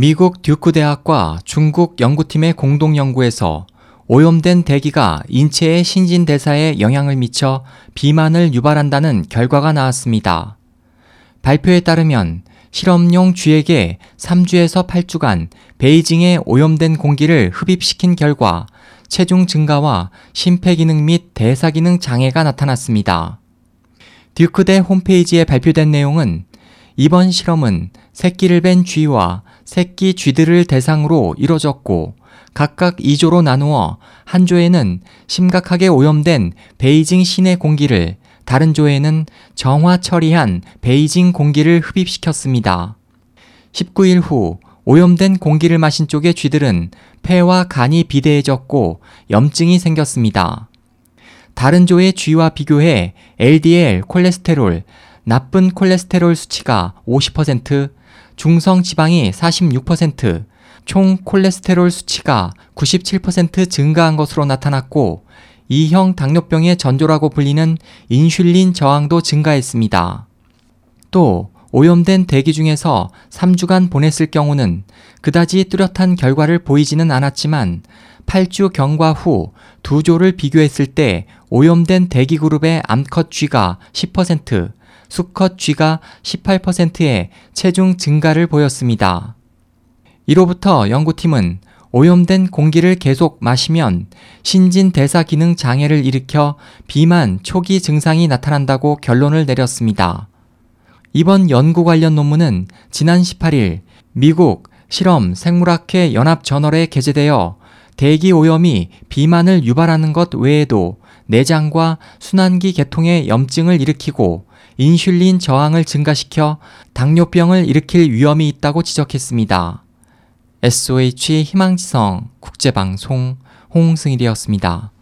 미국 듀크 대학과 중국 연구팀의 공동 연구에서 오염된 대기가 인체의 신진대사에 영향을 미쳐 비만을 유발한다는 결과가 나왔습니다. 발표에 따르면 실험용 쥐에게 3주에서 8주간 베이징의 오염된 공기를 흡입시킨 결과 체중 증가와 심폐기능 및 대사기능 장애가 나타났습니다. 듀크대 홈페이지에 발표된 내용은 이번 실험은 새끼를 뺀 쥐와 새끼 쥐들을 대상으로 이뤄졌고 각각 2조로 나누어 한 조에는 심각하게 오염된 베이징 시내 공기를 다른 조에는 정화 처리한 베이징 공기를 흡입시켰습니다. 19일 후 오염된 공기를 마신 쪽의 쥐들은 폐와 간이 비대해졌고 염증이 생겼습니다. 다른 조의 쥐와 비교해 LDL 콜레스테롤, 나쁜 콜레스테롤 수치가 50%, 중성 지방이 46%, 총 콜레스테롤 수치가 97% 증가한 것으로 나타났고 2형 당뇨병의 전조라고 불리는 인슐린 저항도 증가했습니다. 또 오염된 대기 중에서 3주간 보냈을 경우는 그다지 뚜렷한 결과를 보이지는 않았지만 8주 경과 후 두 조를 비교했을 때 오염된 대기 그룹의 암컷 쥐가 10%, 수컷 쥐가 18%의 체중 증가를 보였습니다. 이로부터 연구팀은 오염된 공기를 계속 마시면 신진 대사 기능 장애를 일으켜 비만 초기 증상이 나타난다고 결론을 내렸습니다. 이번 연구 관련 논문은 지난 18일 미국 실험 생물학회 연합 저널에 게재되어 대기 오염이 비만을 유발하는 것 외에도 내장과 순환기 계통의 염증을 일으키고 인슐린 저항을 증가시켜 당뇨병을 일으킬 위험이 있다고 지적했습니다. SOH 희망지성 국제방송 홍승일이었습니다.